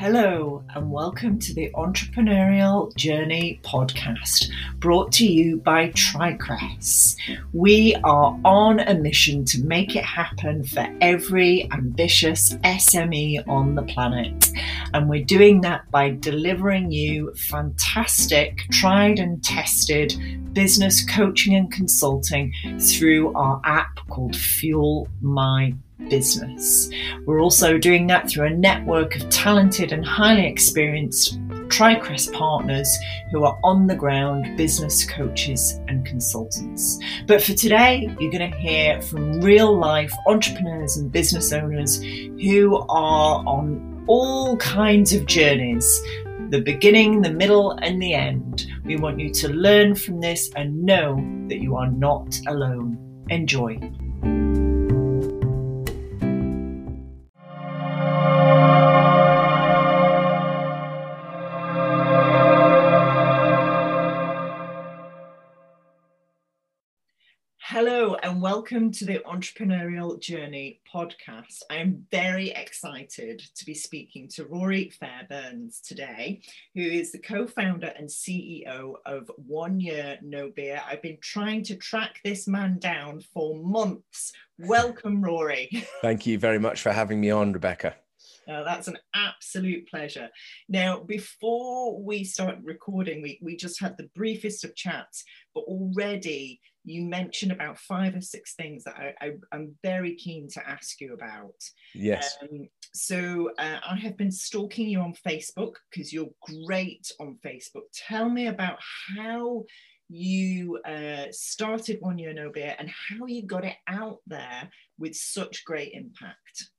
Hello, and welcome to the Entrepreneurial Journey podcast brought to you by TriCress. We are on a mission to make it happen for every ambitious SME on the planet. And we're doing that by delivering you fantastic, tried and tested business coaching and consulting through our app called Fuel My business. We're also doing that through a network of talented and highly experienced TriCrest partners who are on the ground business coaches and consultants. But for today, you're going to hear from real life entrepreneurs and business owners who are on all kinds of journeys the beginning, the middle, and the end. We want you to learn from this and know that you are not alone. Enjoy. And welcome to the Entrepreneurial Journey podcast. I am very excited to be speaking to Ruari Fairbairns today, who is the co founder and CEO of One Year No Beer. I've been trying to track this man down for months. Welcome, Ruari. Thank you very much for having me on, Rebecca. Uh, that's an absolute pleasure. Now, before we start recording, we, we just had the briefest of chats, but already you mentioned about five or six things that I, I, am very keen to ask you about. Yes. Um, so uh, I have been stalking you on Facebook because you're great on Facebook. Tell me about how you uh, started One Year No Beer and how you got it out there with such great impact.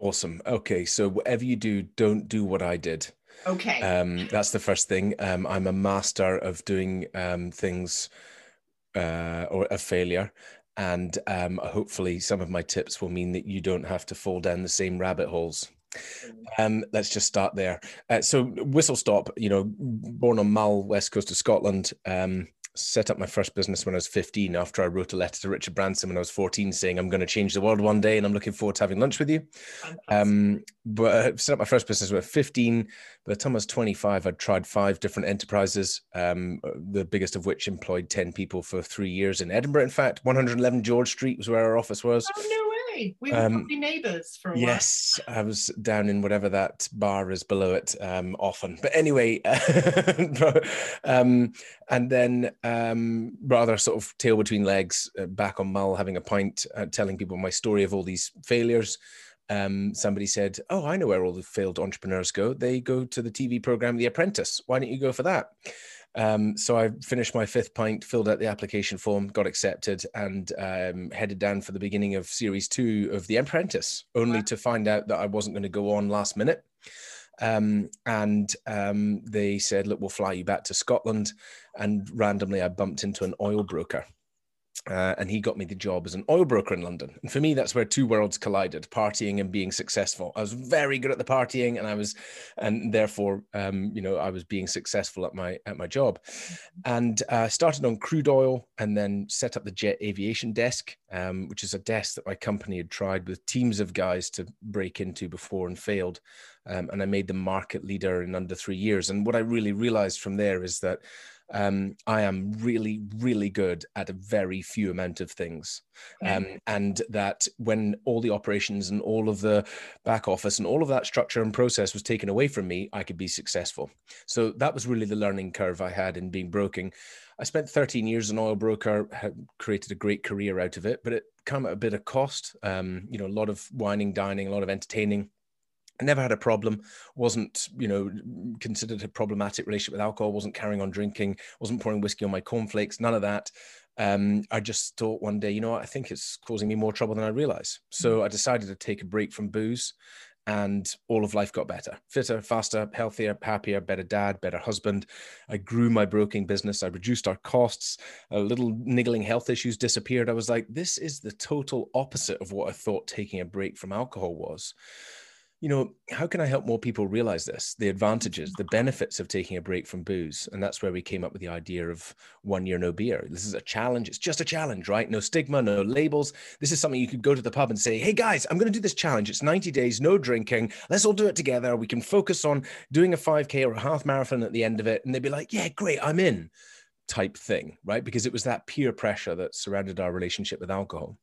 Awesome. Okay, so whatever you do, don't do what I did. Okay. Um, that's the first thing. Um, I'm a master of doing um, things uh, or a failure. And um, hopefully, some of my tips will mean that you don't have to fall down the same rabbit holes. Um, let's just start there. Uh, so, whistle stop, you know, born on Mull, west coast of Scotland. Um, set up my first business when I was 15 after I wrote a letter to Richard Branson when I was 14 saying I'm going to change the world one day and I'm looking forward to having lunch with you. Um, but I set up my first business when I was 15. By the time I was 25, I'd tried five different enterprises, um, the biggest of which employed 10 people for three years in Edinburgh. In fact, 111 George Street was where our office was. Oh, no we were um, neighbours for a yes, while. Yes, I was down in whatever that bar is below it um, often. But anyway, um, and then um, rather sort of tail between legs, uh, back on Mull, having a pint, uh, telling people my story of all these failures. Um, somebody said, "Oh, I know where all the failed entrepreneurs go. They go to the TV program The Apprentice. Why don't you go for that?" Um, so I finished my fifth pint, filled out the application form, got accepted, and um, headed down for the beginning of series two of The Apprentice, only wow. to find out that I wasn't going to go on last minute. Um, and um, they said, "Look, we'll fly you back to Scotland." And randomly, I bumped into an oil broker uh, and he got me the job as an oil broker in London. And for me, that's where two worlds collided: partying and being successful. I was very good at the partying, and I was, and therefore, um, you know, I was being successful at my at my job. And uh, started on crude oil, and then set up the jet aviation desk, um, which is a desk that my company had tried with teams of guys to break into before and failed. Um, and I made the market leader in under three years. And what I really realized from there is that um, I am really, really good at a very few amount of things. Um, and that when all the operations and all of the back office and all of that structure and process was taken away from me, I could be successful. So that was really the learning curve I had in being broking. I spent 13 years an oil broker, created a great career out of it, but it came at a bit of cost. Um, you know, a lot of wining, dining, a lot of entertaining I never had a problem, wasn't, you know, considered a problematic relationship with alcohol, wasn't carrying on drinking, wasn't pouring whiskey on my cornflakes, none of that. Um, I just thought one day, you know what, I think it's causing me more trouble than I realize. So mm. I decided to take a break from booze and all of life got better fitter, faster, healthier, happier, better dad, better husband. I grew my broking business. I reduced our costs. A little niggling health issues disappeared. I was like, this is the total opposite of what I thought taking a break from alcohol was. You know, how can I help more people realize this, the advantages, the benefits of taking a break from booze? And that's where we came up with the idea of one year no beer. This is a challenge. It's just a challenge, right? No stigma, no labels. This is something you could go to the pub and say, hey guys, I'm going to do this challenge. It's 90 days, no drinking. Let's all do it together. We can focus on doing a 5K or a half marathon at the end of it. And they'd be like, yeah, great, I'm in type thing, right? Because it was that peer pressure that surrounded our relationship with alcohol.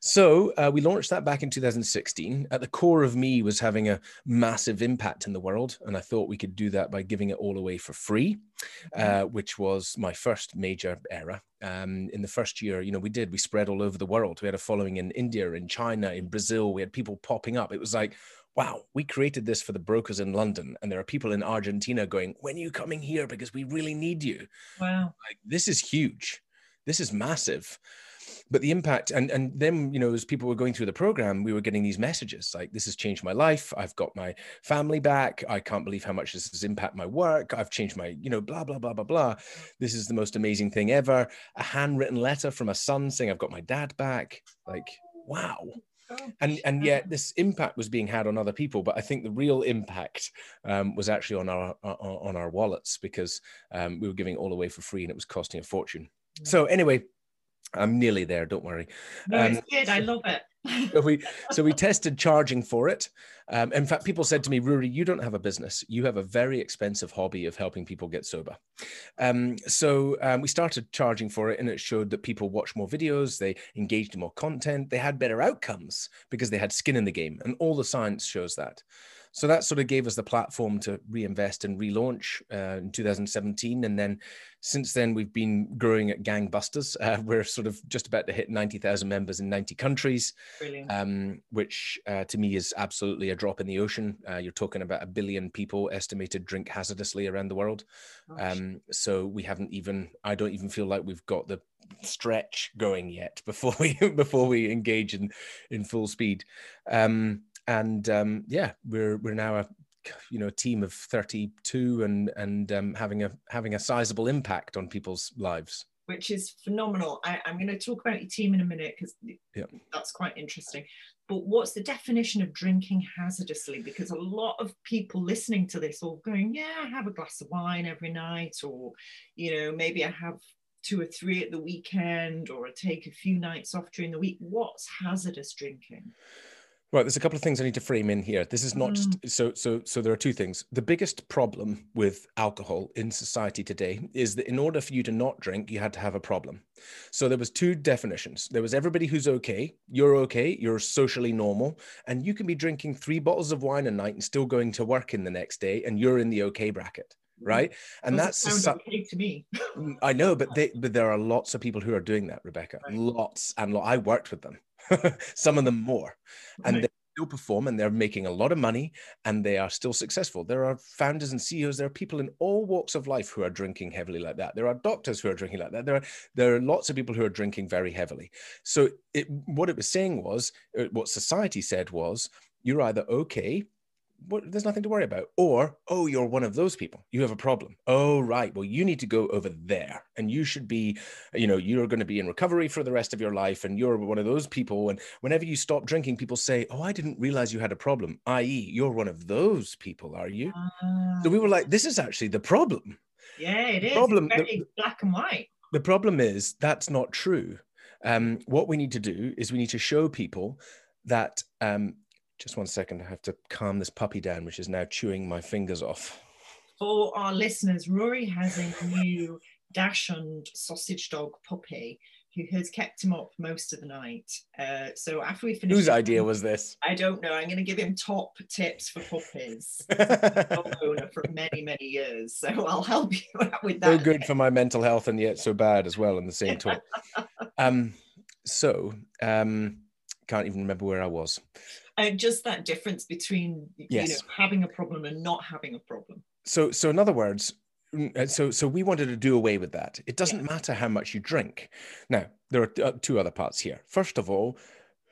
So uh, we launched that back in 2016. At the core of me was having a massive impact in the world, and I thought we could do that by giving it all away for free, mm-hmm. uh, which was my first major era. Um, in the first year, you know, we did we spread all over the world. We had a following in India, in China, in Brazil. We had people popping up. It was like, wow, we created this for the brokers in London, and there are people in Argentina going, when are you coming here? Because we really need you. Wow, like this is huge. This is massive but the impact and and then you know as people were going through the program we were getting these messages like this has changed my life. I've got my family back. I can't believe how much this has impacted my work. I've changed my you know blah blah blah blah blah. This is the most amazing thing ever. A handwritten letter from a son saying i've got my dad back. Like wow. And and yet this impact was being had on other people but i think the real impact um, was actually on our on our wallets because um, we were giving it all away for free and it was costing a fortune. So anyway I'm nearly there. Don't worry. No, um, it's good. I love it. so we so we tested charging for it. Um, in fact, people said to me, "Ruari, you don't have a business. You have a very expensive hobby of helping people get sober." Um, so um, we started charging for it, and it showed that people watched more videos, they engaged in more content, they had better outcomes because they had skin in the game, and all the science shows that. So that sort of gave us the platform to reinvest and relaunch uh, in 2017. And then since then, we've been growing at gangbusters. Uh, we're sort of just about to hit 90,000 members in 90 countries, um, which uh, to me is absolutely a drop in the ocean. Uh, you're talking about a billion people estimated drink hazardously around the world. Um, so we haven't even, I don't even feel like we've got the stretch going yet before we before we engage in in full speed um and um, yeah, we're we're now a you know a team of 32 and and um, having a having a sizable impact on people's lives. Which is phenomenal. I, am going to talk about your team in a minute because yeah. that's quite interesting. But what's the definition of drinking hazardously? Because a lot of people listening to this are going yeah i have a glass of wine every night or you know maybe i have two or three at the weekend or I take a few nights off during the week. What's hazardous drinking Right, there's a couple of things I need to frame in here. This is not mm. just, so so so there are two things. The biggest problem with alcohol in society today is that in order for you to not drink, you had to have a problem. So there was two definitions. There was everybody who's okay, you're okay, you're socially normal, and you can be drinking 3 bottles of wine a night and still going to work in the next day and you're in the okay bracket. Right and that's okay to me mm, i know but they but there are lots of people who are doing that rebecca right. lots and lo- i worked with them some of them more. And right. they still perform and they're making a lot of money and they are still successful. There are founders and CEOs, there are people in all walks of life who are drinking heavily like that. There are doctors who are drinking like that. There are there are lots of people who are drinking very heavily. So it what it was saying was uh, what society said was you're either okay what, there's nothing to worry about. Or, oh, you're one of those people. You have a problem. Oh, right. Well, you need to go over there and you should be, you know, you're going to be in recovery for the rest of your life. And you're one of those people. And whenever you stop drinking, people say, oh, I didn't realize you had a problem, i.e., you're one of those people, are you? Uh, so we were like, this is actually the problem. Yeah, it is. Problem, it's very the, black and white. The problem is that's not true. Um, what we need to do is we need to show people that um, just one second. I have to calm this puppy down, which is now chewing my fingers off. For our listeners, Rory has a new Dachshund sausage dog puppy who has kept him up most of the night. Uh, so after we finish, whose idea was this? I don't know. I'm going to give him top tips for puppies. dog owner for many many years, so I'll help you out with that. So good for my mental health, and yet so bad as well in the same talk. um, so um, can't even remember where I was. Uh, just that difference between yes. you know having a problem and not having a problem. So so in other words uh, so so we wanted to do away with that. It doesn't yeah. matter how much you drink. Now there are uh, two other parts here. First of all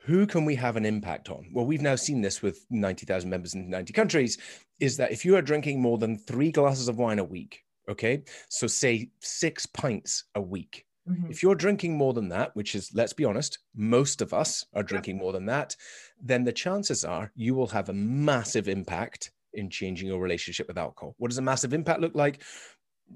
who can we have an impact on? Well we've now seen this with 90,000 members in 90 countries is that if you are drinking more than 3 glasses of wine a week okay so say 6 pints a week Mm-hmm. If you're drinking more than that, which is, let's be honest, most of us are drinking more than that, then the chances are you will have a massive impact in changing your relationship with alcohol. What does a massive impact look like?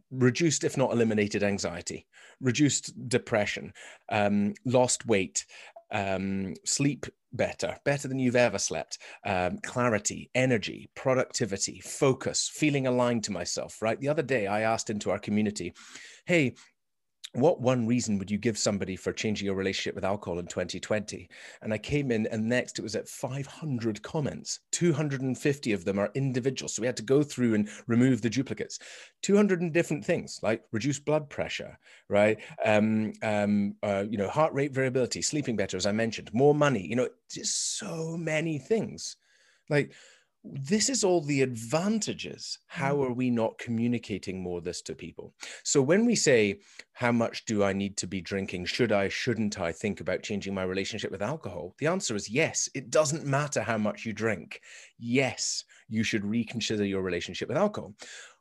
Reduced, if not eliminated, anxiety, reduced depression, um, lost weight, um, sleep better, better than you've ever slept, um, clarity, energy, productivity, focus, feeling aligned to myself, right? The other day, I asked into our community, hey, what one reason would you give somebody for changing your relationship with alcohol in 2020? And I came in, and next it was at 500 comments. 250 of them are individual. So we had to go through and remove the duplicates. 200 different things like reduce blood pressure, right? Um, um, uh, you know, heart rate variability, sleeping better, as I mentioned, more money, you know, just so many things. Like, this is all the advantages. How mm. are we not communicating more this to people? So when we say, how much do I need to be drinking? Should I, shouldn't I think about changing my relationship with alcohol? The answer is yes. It doesn't matter how much you drink. Yes, you should reconsider your relationship with alcohol.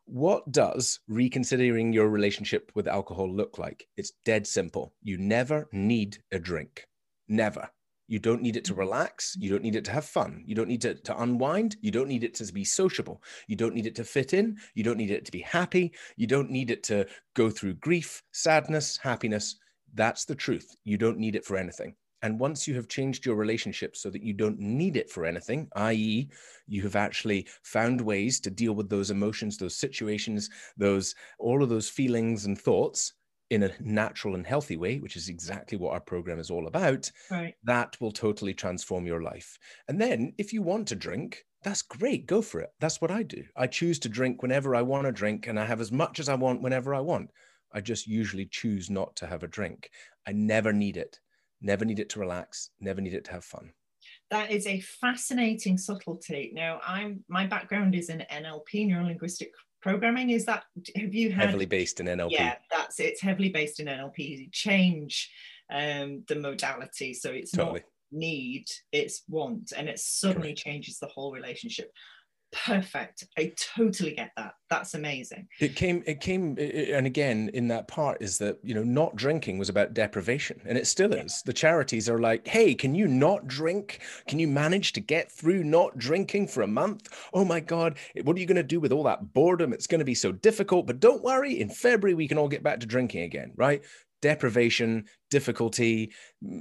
What does reconsidering your relationship with alcohol look like? It's dead simple. You never need a drink. Never. You don't need it to mm-hmm. relax. You don't need it to have fun. You don't need it to unwind. You don't need it to be sociable. You don't need it to fit in. You don't need it to be happy. You don't need it to go through grief, sadness, happiness. That's the truth. You don't need it for anything. And once you have changed your relationship so that you don't need it for anything, i.e., you have actually found ways to deal with those emotions, those situations, those all of those feelings and thoughts, in a natural and healthy way, which is exactly what our program is all about, right. that will totally transform your life. And then if you want to drink, that's great. Go for it. That's what I do. I choose to drink whenever I want to drink, and I have as much as I want whenever I want. I just usually choose not to have a drink. I never need it. Never need it to relax. Never need it to have fun. That is a fascinating subtlety. Now, I'm my background is in NLP, neuro linguistic programming is that have you had heavily based in nlp yeah that's it. it's heavily based in nlp you change um the modality so it's totally. not need it's want and it suddenly Correct. changes the whole relationship perfect. I totally get that. That's amazing. It came it came and again in that part is that you know not drinking was about deprivation and it still is. The charities are like hey can you not drink? Can you manage to get through not drinking for a month? Oh my god what are you going to do with all that boredom? It's going to be so difficult but don't worry in february we can all get back to drinking again right deprivation, difficulty,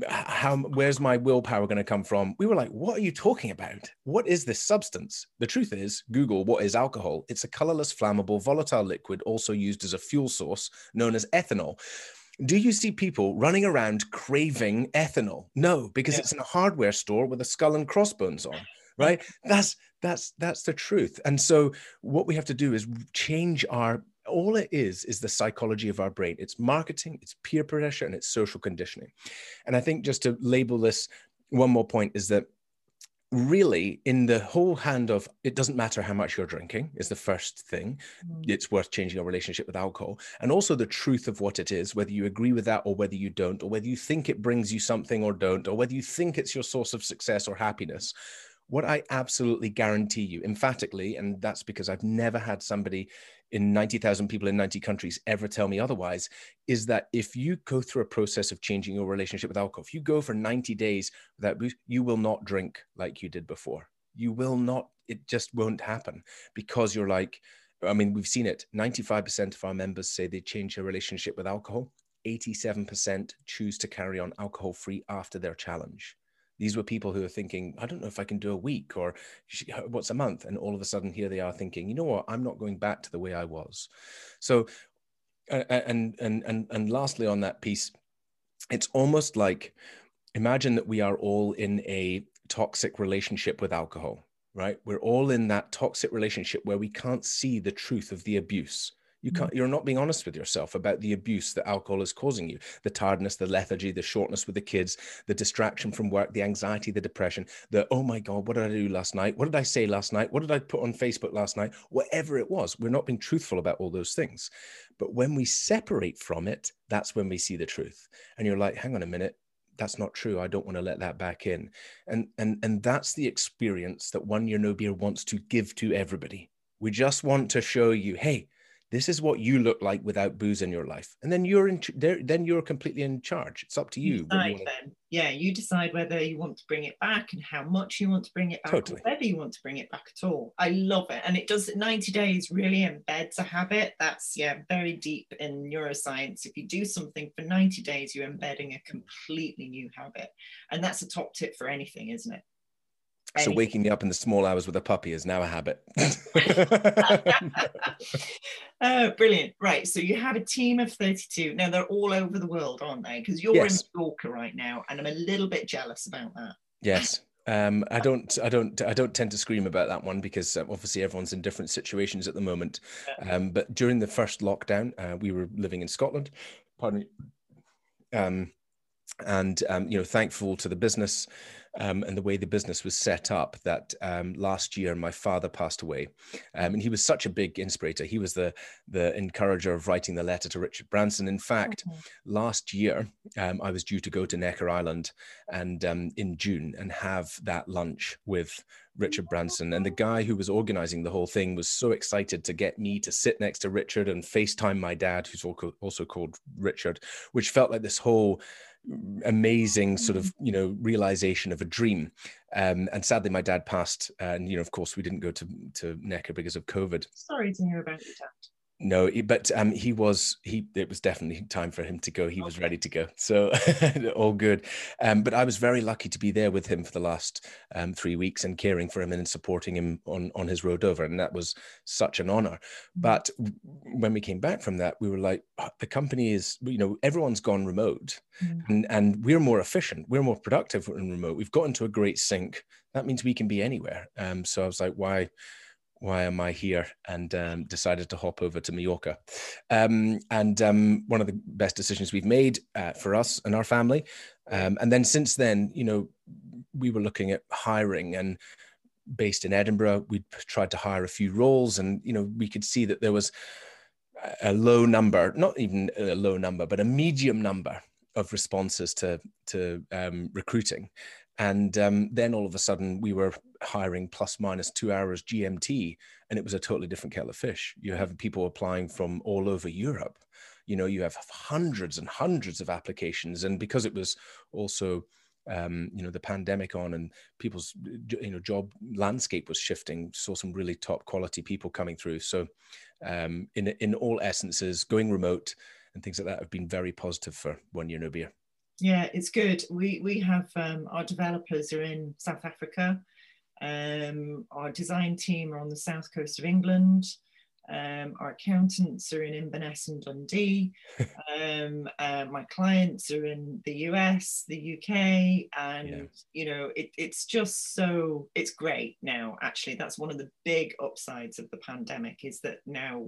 how where's my willpower going to come from? We were like, what are you talking about? What is this substance? The truth is, Google what is alcohol? It's a colorless, flammable, volatile liquid also used as a fuel source known as ethanol. Do you see people running around craving ethanol? No, because yeah. it's in a hardware store with a skull and crossbones on right that's that's that's the truth and so what we have to do is change our all it is is the psychology of our brain. It's marketing it's peer pressure and it's social conditioning. And i think just to label this one more point is that really in the whole hand of it doesn't matter how much you're drinking is the first thing. Mm. it's worth changing your relationship with alcohol. And also the truth of what it is whether you agree with that or whether you don't or whether you think it brings you something or don't or whether you think it's your source of success or happiness. What I absolutely guarantee you, emphatically, and that's because I've never had somebody in 90,000 people in 90 countries ever tell me otherwise, is that if you go through a process of changing your relationship with alcohol, if you go for 90 days without booze, you will not drink like you did before. You will not, it just won't happen because you're like, I mean, we've seen it. 95% of our members say they change their relationship with alcohol. 87% choose to carry on alcohol free after their challenge. These were people who are thinking, I don't know if I can do a week or what's uh, a month. And all of a sudden, here they are thinking, you know what, I'm not going back to the way I was. So, and and and and lastly on that piece, it's almost like imagine that we are all in a toxic relationship with alcohol, right? We're all in that toxic relationship where we can't see the truth of the abuse. You mm. can't, you're not being honest with yourself about the abuse that alcohol is causing you the tiredness, the lethargy, the shortness with the kids, the distraction from work, the anxiety, the depression, the oh my God, what did I do last night? What did I say last night? What did I put on Facebook last night? Whatever it was, we're not being truthful about all those things. But when we separate from it, that's when we see the truth. And you're like, hang on a minute, that's not true i don't want to let that back in and and and that's the experience that one year no beer wants to give to everybody we just want to show you hey this is what you look like without booze in your life. And then you're in then you're completely in charge. It's up to you, you decide, you then. yeah you decide whether you want to bring it back and how much you want to bring it back totally. whether you want to bring it back at all. I love it. And it does 90 days really embeds a habit that's yeah very deep in neuroscience. If you do something for 90 days you're embedding a completely new habit. And that's a top tip for anything isn't it so waking me up in the small hours with a puppy is now a habit. oh, brilliant. Right. So you have a team of 32. Now they're all over the world, aren't they? Because you're yes. in Mallorca right now, and I'm a little bit jealous about that. Yes. Um, I don't, I don't, I don't tend to scream about that one because uh, obviously everyone's in different situations at the moment. Um, but during the first lockdown, uh, we were living in Scotland. Pardon me. Um, and um, you know, thankful to the business um, and the way the business was set up that um, last year my father passed away um, and he was such a big inspirator he was the the encourager of writing the letter to richard branson in fact okay. last year um, i was due to go to necker island and um, in june and have that lunch with Richard Branson. And the guy who was organizing the whole thing was so excited to get me to sit next to Richard and FaceTime my dad, who's also called Richard, which felt like this whole amazing sort of mm. you know realization of a dream. Um, and sadly my dad passed and you know of course we didn't go to to necker because of covid. Sorry to hear about your dad no but um he was he it was definitely time for him to go. He was ready to go. So all good. Um but i was very lucky to be there with him for the last um three weeks and caring for him and supporting him on on his road over. And that was such an honor. Mm-hmm. but when we came back from that we were like oh, the company is you know everyone's gone remote mm. and and we're more efficient. We're more productive in remote. We've got into a great sync. That means we can be anywhere. Um so i was like why why am I here? And um, decided to hop over to Mallorca. Um, and um, one of the best decisions we've made uh, for us and our family. Um, and then since then, you know, we were looking at hiring and based in Edinburgh, we tried to hire a few roles and, you know, we could see that there was a low number, not even a low number, but a medium number of responses to, to um, recruiting. And um, then all of a sudden, we were hiring plus minus two hours GMT, and it was a totally different kettle of fish. You have people applying from all over Europe. You know, you have hundreds and hundreds of applications, and because it was also um, you know the pandemic on and people's you know job landscape was shifting saw some really top quality people coming through so um, in in all essences going remote and things like that have been very positive for one year no beer yeah, it's good. We we have um, our developers are in South Africa. Um, our design team are on the south coast of England. Um, our accountants are in Inverness and Dundee. um, uh, my clients are in the US, the UK, and yeah. you know it, it's just so it's great now. Actually, that's one of the big upsides of the pandemic is that now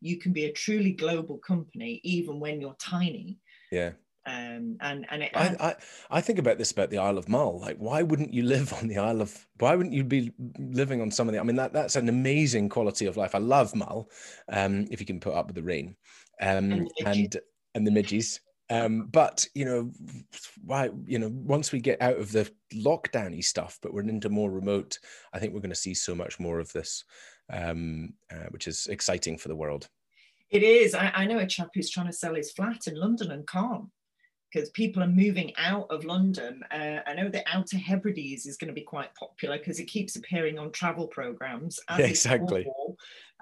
you can be a truly global company even when you're tiny. Yeah um, and and it, I, I, I think about this about the Isle of Mull. Like, why wouldn't you live on the Isle of? Why wouldn't you be living on some of the? I mean, that that's an amazing quality of life. I love Mull, um, if you can put up with the rain, um, and the and, and the midges. Um, but you know, why you know, once we get out of the lockdowny stuff, but we're into more remote, I think we're going to see so much more of this, um, uh, which is exciting for the world. It is. I, I know a chap who's trying to sell his flat in London and can't because people are moving out of London. Uh, I know the Outer Hebrides is going to be quite popular because it keeps appearing on travel programs. Yeah, exactly.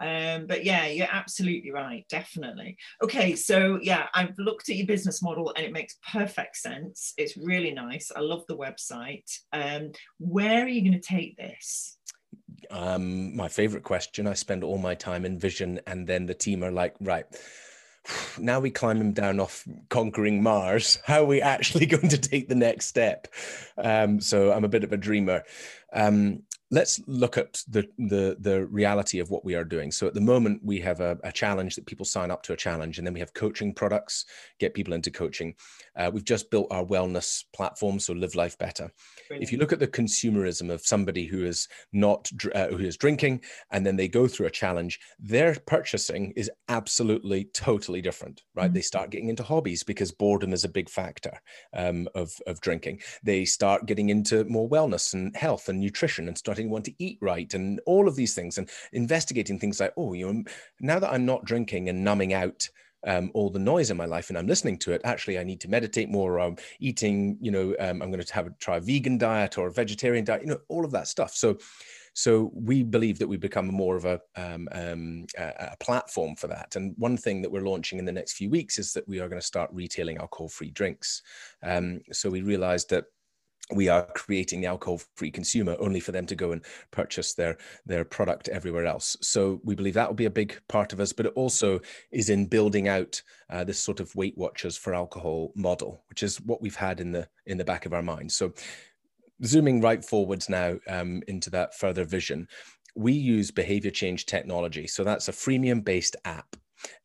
Um, but yeah, you're absolutely right, definitely. Okay, so yeah, I've looked at your business model and it makes perfect sense. It's really nice. I love the website. Um, where are you going to take this? Um, my favorite question. I spend all my time in vision, and then the team are like, right now we climb him down off conquering Mars. How are we actually going to take the next step? Um, so I'm a bit of a dreamer. Um, let's look at the, the the reality of what we are doing. So at the moment, we have a, a, challenge that people sign up to a challenge, and then we have coaching products, get people into coaching. Uh, we've just built our wellness platform, so Live Life Better. Brilliant. If you look at the consumerism of somebody who is not uh, who is drinking and then they go through a challenge, their purchasing is absolutely totally different, right? Mm-hmm. They start getting into hobbies because boredom is a big factor um, of of drinking. They start getting into more wellness and health and nutrition and starting to want to eat right and all of these things and investigating things like, oh, you know, now that I'm not drinking and numbing out um, all the noise in my life and I'm listening to it, actually, I need to meditate more. I'm eating, you know, um, I'm going to have try a vegan diet or a vegetarian diet, you know, all of that stuff. So, so we believe that we become more of a, um, um, a, a, platform for that. And one thing that we're launching in the next few weeks is that we are going to start retailing alcohol-free drinks. Um, so we realized that we are creating the alcohol free consumer only for them to go and purchase their their product everywhere else. So we believe that will be a big part of us but it also is in building out uh, this sort of weight watchers for alcohol model which is what we've had in the in the back of our minds so zooming right forwards now um, into that further vision we use behavior change technology. So that's a freemium based app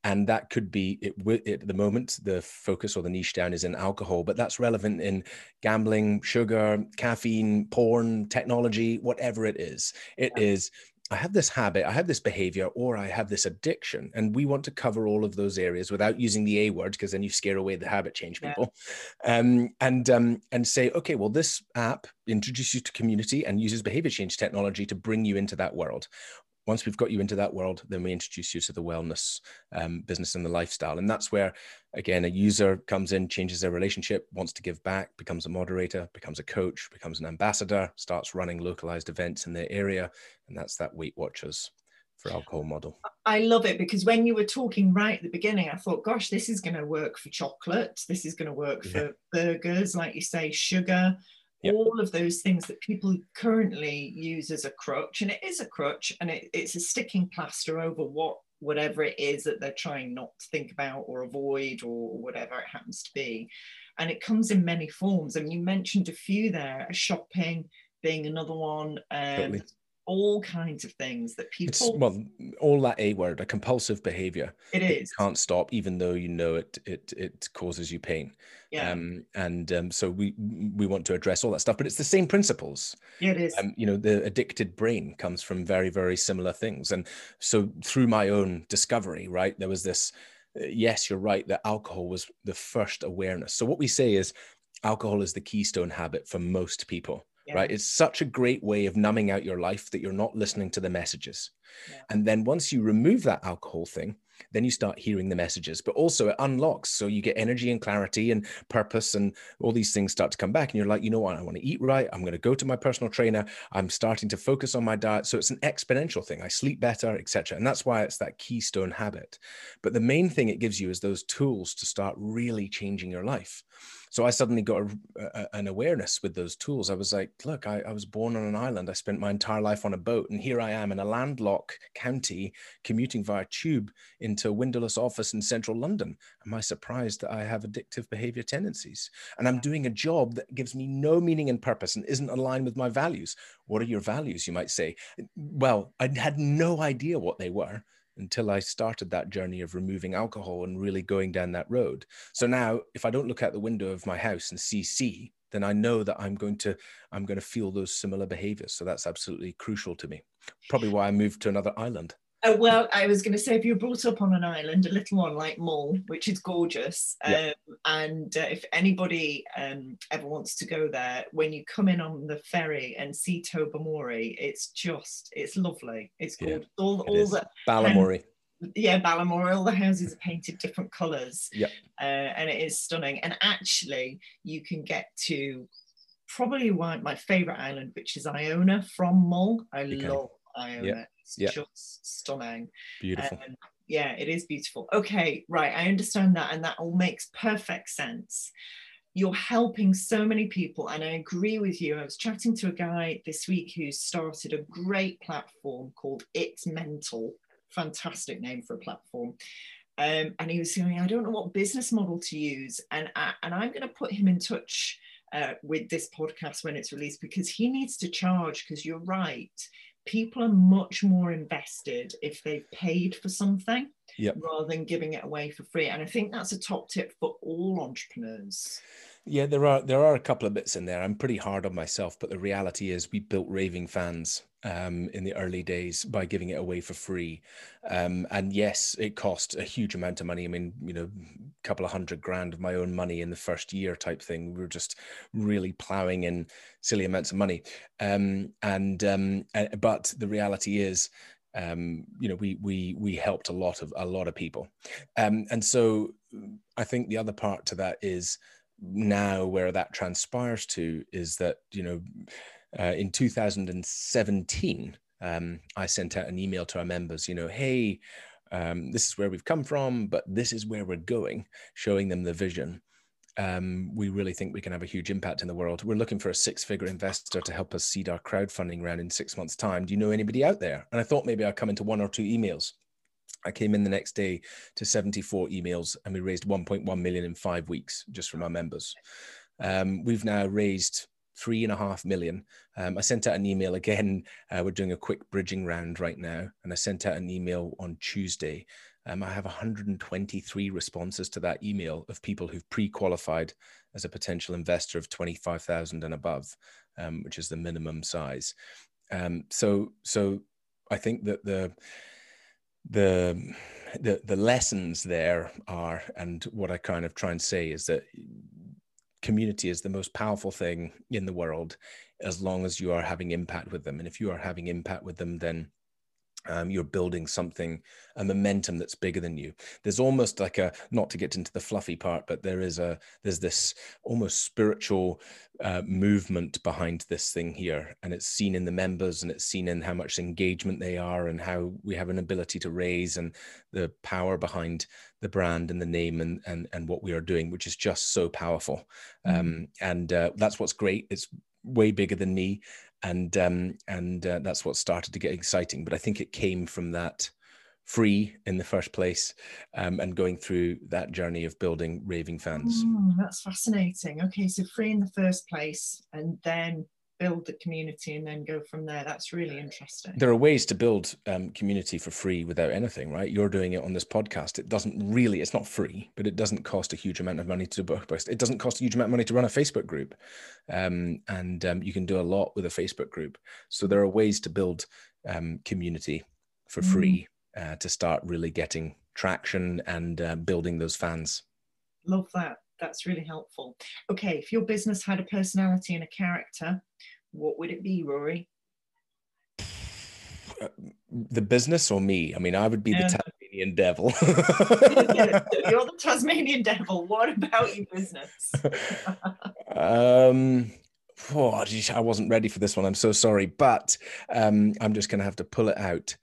and that could be it, at the moment the focus or the niche down is in alcohol but that's relevant in gambling sugar caffeine porn technology whatever it is It yeah. is. I have this habit, I have this behavior, or I have this addiction. And we want to cover all of those areas without using the A word, because then you scare away the habit change people. Yeah. Um, and um, and say, okay, well, this app introduces you to community and uses behavior change technology to bring you into that world once we've got you into that world, then we introduce you to the wellness um, business and the lifestyle. And that's where, again, a user comes in, changes their relationship, wants to give back, becomes a moderator, becomes a coach, becomes an ambassador, starts running localized events in their area. And that's that Weight Watchers for alcohol model. I love it because when you were talking right at the beginning, I thought, gosh, this is going to work for chocolate. This is going to work for burgers, like you say, sugar yep. all of those things that people currently use as a crutch and it is a crutch and it, it's a sticking plaster over what whatever it is that they're trying not to think about or avoid or whatever it happens to be and it comes in many forms I and you mentioned a few there shopping being another one um, totally all kinds of things that people it's, well all that a word a compulsive behavior it is. it can't stop even though you know it it it causes you pain. Yeah. um and um so we we want to address all that stuff but it's the same principles. Yeah it is. Um, you know the addicted brain comes from very very similar things. And so through my own discovery right there was this uh, yes you're right that alcohol was the first awareness. So what we say is alcohol is the keystone habit for most people yeah. right? It's such a great way of numbing out your life that you're not listening to the messages. Yeah. And then once you remove that alcohol thing, then you start hearing the messages, but also it unlocks. So you get energy and clarity and purpose, and all these things start to come back. And you're like, you know what? I want to eat right. I'm going to go to my personal trainer. I'm starting to focus on my diet. So it's an exponential thing. I sleep better, etc. And that's why it's that keystone habit. But the main thing it gives you is those tools to start really changing your life. So I suddenly got a, a, an awareness with those tools. I was like, look, I, I, was born on an island. I spent my entire life on a boat. And here I am in a landlocked county commuting via tube into a windowless office in central London. Am I surprised that I have addictive behavior tendencies? And I'm doing a job that gives me no meaning and purpose and isn't aligned with my values. What are your values, you might say? Well, I had no idea what they were until I started that journey of removing alcohol and really going down that road. So now, if I don't look out the window of my house and see sea, then I know that I'm going to I'm going to feel those similar behaviors. So that's absolutely crucial to me. Probably why I moved to another island. Uh, well, I was going to say, if you're brought up on an island, a little one like Mull, which is gorgeous, um, and uh, if anybody um, ever wants to go there, when you come in on the ferry and see Tobermory, it's just, it's lovely. It's gorgeous. Yeah, all, it all the Balamory. yeah, Balamory. All the houses are painted different colours. Yeah, uh, and it is stunning. And actually, you can get to probably one my favourite island, which is Iona from Mull. I love Iona. It's yeah. just stunning. Beautiful. Um, yeah, it is beautiful. Okay, right. I understand that. And that all makes perfect sense. You're helping so many people. And I agree with you. I was chatting to a guy this week who started a great platform called It's Mental. Fantastic name for a platform. Um, and he was saying, I don't know what business model to use. And, I, and I'm going to put him in touch uh, with this podcast when it's released because he needs to charge because you're right people are much more invested if they've paid for something Yep. rather than giving it away for free. And I think that's a top tip for all entrepreneurs. Yeah, there are there are a couple of bits in there. I'm pretty hard on myself, but the reality is we built raving fans um, in the early days by giving it away for free. Um, and yes, it cost a huge amount of money. I mean, you know, a couple of hundred grand of my own money in the first year type thing. We were just really plowing in silly amounts of money. Um, and um, but the reality is um, you know, we we we helped a lot of a lot of people, um, and so I think the other part to that is now where that transpires to is that you know uh, in 2017 um, i sent out an email to our members you know hey um, this is where we've come from but this is where we're going showing them the vision um, we really think we can have a huge impact in the world. We're looking for a six figure investor to help us seed our crowdfunding round in six months' time. Do you know anybody out there? And I thought maybe I'd come into one or two emails. I came in the next day to 74 emails and we raised 1.1 million in five weeks just from our members. Um, we've now raised three and a half million. Um, I sent out an email again. Uh, we're doing a quick bridging round right now. And I sent out an email on Tuesday. Um, I have 123 responses to that email of people who've pre-qualified as a potential investor of 25,000 and above, um, which is the minimum size. Um, so, so I think that the the the the lessons there are and what i kind of try and say is that community is the most powerful thing in the world as long as you are having impact with them. And if you are having impact with them then um, you're building something a momentum that's bigger than you. There's almost like a not to get into the fluffy part but there is a there's this almost spiritual uh, movement behind this thing here and it's seen in the members and it's seen in how much engagement they are and how we have an ability to raise and the power behind the brand and the name and and, and what we are doing which is just so powerful. Mm-hmm. um, and uh, that's what's great. It's way bigger than me and um, and uh, that's what started to get exciting. But I think it came from that free in the first place um, and going through that journey of building raving fans. Mm, that's fascinating. Okay, so free in the first place, and then build the community and then go from there. That's really interesting. There are ways to build um, community for free without anything, right? You're doing it on this podcast. It doesn't really, it's not free, but it doesn't cost a huge amount of money to do book post. It doesn't cost a huge amount of money to run a Facebook group. Um, and um, you can do a lot with a Facebook group. So there are ways to build um, community for mm. free uh, to start really getting traction and uh, building those fans. Love that that's really helpful. Okay, if your business had a personality and a character, what would it be, Ruari? Uh, the business or me? I mean, I would be the Tasmanian devil. You're the Tasmanian devil. What about your business? um, oh, I wasn't ready for this one. I'm so sorry, but um, I'm just going to have to pull it out.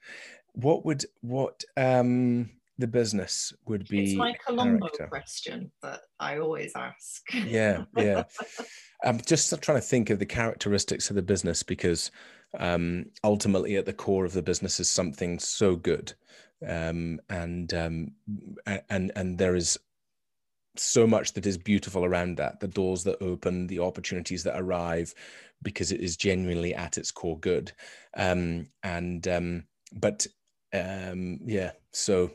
What would what um the business would be it's my columbo character. question that i always ask. Yeah yeah. I'm just trying to think of the characteristics of the business because um, ultimately at the core of the business is something so good. Um, and um, and and there is so much that is beautiful around that. The doors that open the opportunities that arrive because it is genuinely at its core good. Um, and um, but um, yeah so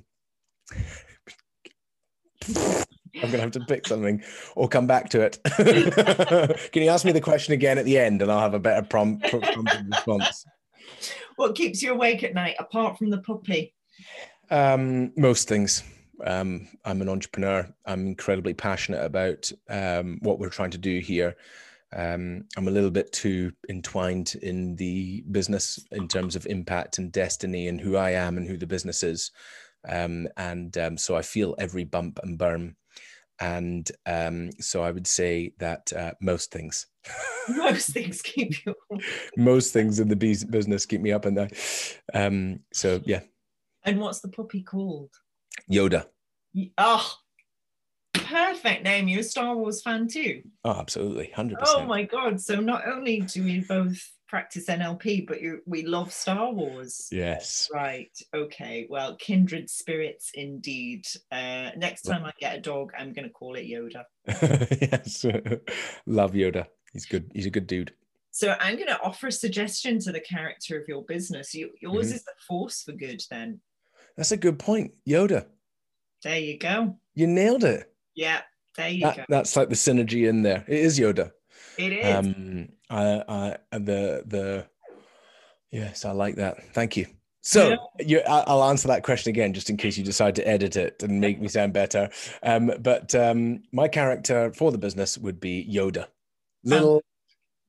I'm gonna have to pick something or come back to it. Can you ask me the question again at the end, and I'll have a better prompt, prompt response. What keeps you awake at night, apart from the puppy? Um, most things. Um, I'm an entrepreneur. I'm incredibly passionate about um, what we're trying to do here. Um, I'm a little bit too entwined in the business in terms of impact and destiny and who I am and who the business is. Um, and um, so I feel every bump and burn. And um, so I would say that uh, most things. most things keep you. most things in the business keep me up and um, so yeah. And what's the puppy called? Yoda. Oh, perfect name. You're a Star Wars fan too. Oh, absolutely, hundred percent. Oh my god! So not only do we both practice NLP, but you, we love Star Wars. Yes. Right. Okay. Well, kindred spirits indeed. Uh, next time I get a dog, I'm going to call it Yoda. yes. love Yoda. He's good. He's a good dude. So I'm going to offer a suggestion to the character of your business. You, yours Mhm. is the force for good. Then That's a good point. Yoda, there you go. you nailed it. Yeah, there you That- go. that's like the synergy in there. It is Yoda. It is. Um, I, I, the, the, yes, I like that. Thank you. So you, I- I'll answer that question again, just in case you decide to edit it and make me sound better. Um, but um, my character for the business would be Yoda, little,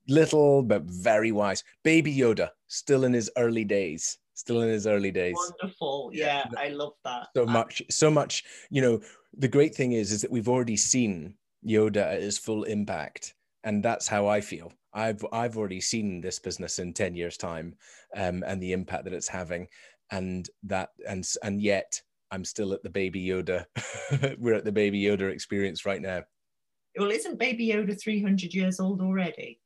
little but very wise, baby Yoda, still in his early days, still in his early days. Wonderful. Yeah. Yeah, I love that. So much, so much. You know, the great thing is, is that we've already seen Yoda at his full impact, and that's how I feel. I've I've already seen this business in ten years' time, um, and the impact that it's having, and that and and yet I'm still at the baby Yoda. We're at the baby Yoda experience right now. Well, isn't Baby Yoda 300 years old already?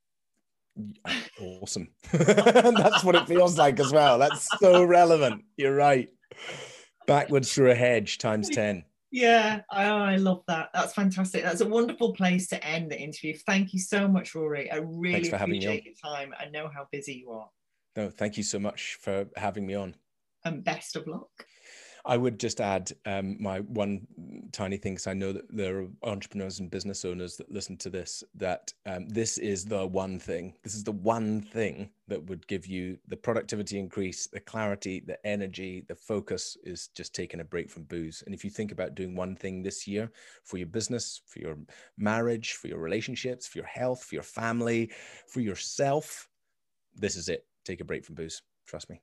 Awesome. that's what it feels like as well. That's so relevant. You're right. Backwards through a hedge times ten. Yeah, I, I love that. That's fantastic. That's a wonderful place to end the interview. Thank you so much, Ruari. I really for having me appreciate your time. I know how busy you are. No, thank you so much for having me on. And best of luck. I would just add um, my one tiny thing because I know that there are entrepreneurs and business owners that listen to this. That um, this is the one thing. This is the one thing that would give you the productivity increase, the clarity, the energy, the focus. Is just taking a break from booze. And if you think about doing one thing this year for your business, for your marriage, for your relationships, for your health, for your family, for yourself, this is it. Take a break from booze. Trust me.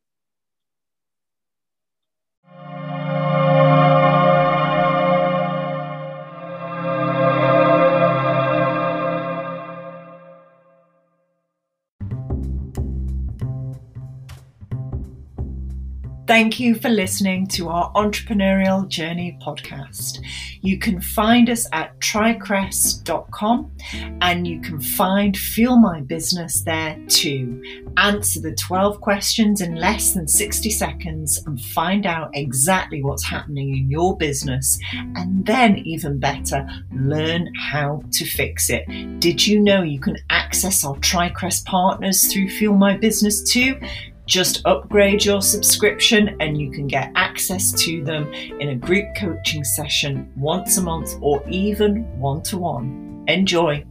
Thank you for listening to our Entrepreneurial Journey podcast. You can find us at tricrest.com and you can find Fuel My Business there too. Answer the 12 questions in less than 60 seconds and find out exactly what's happening in your business. And then, even better, learn how to fix it. Did you know you can access our TriCrest partners through Fuel My Business too? Just upgrade your subscription and you can get access to them in a group coaching session once a month or even one to one. Enjoy!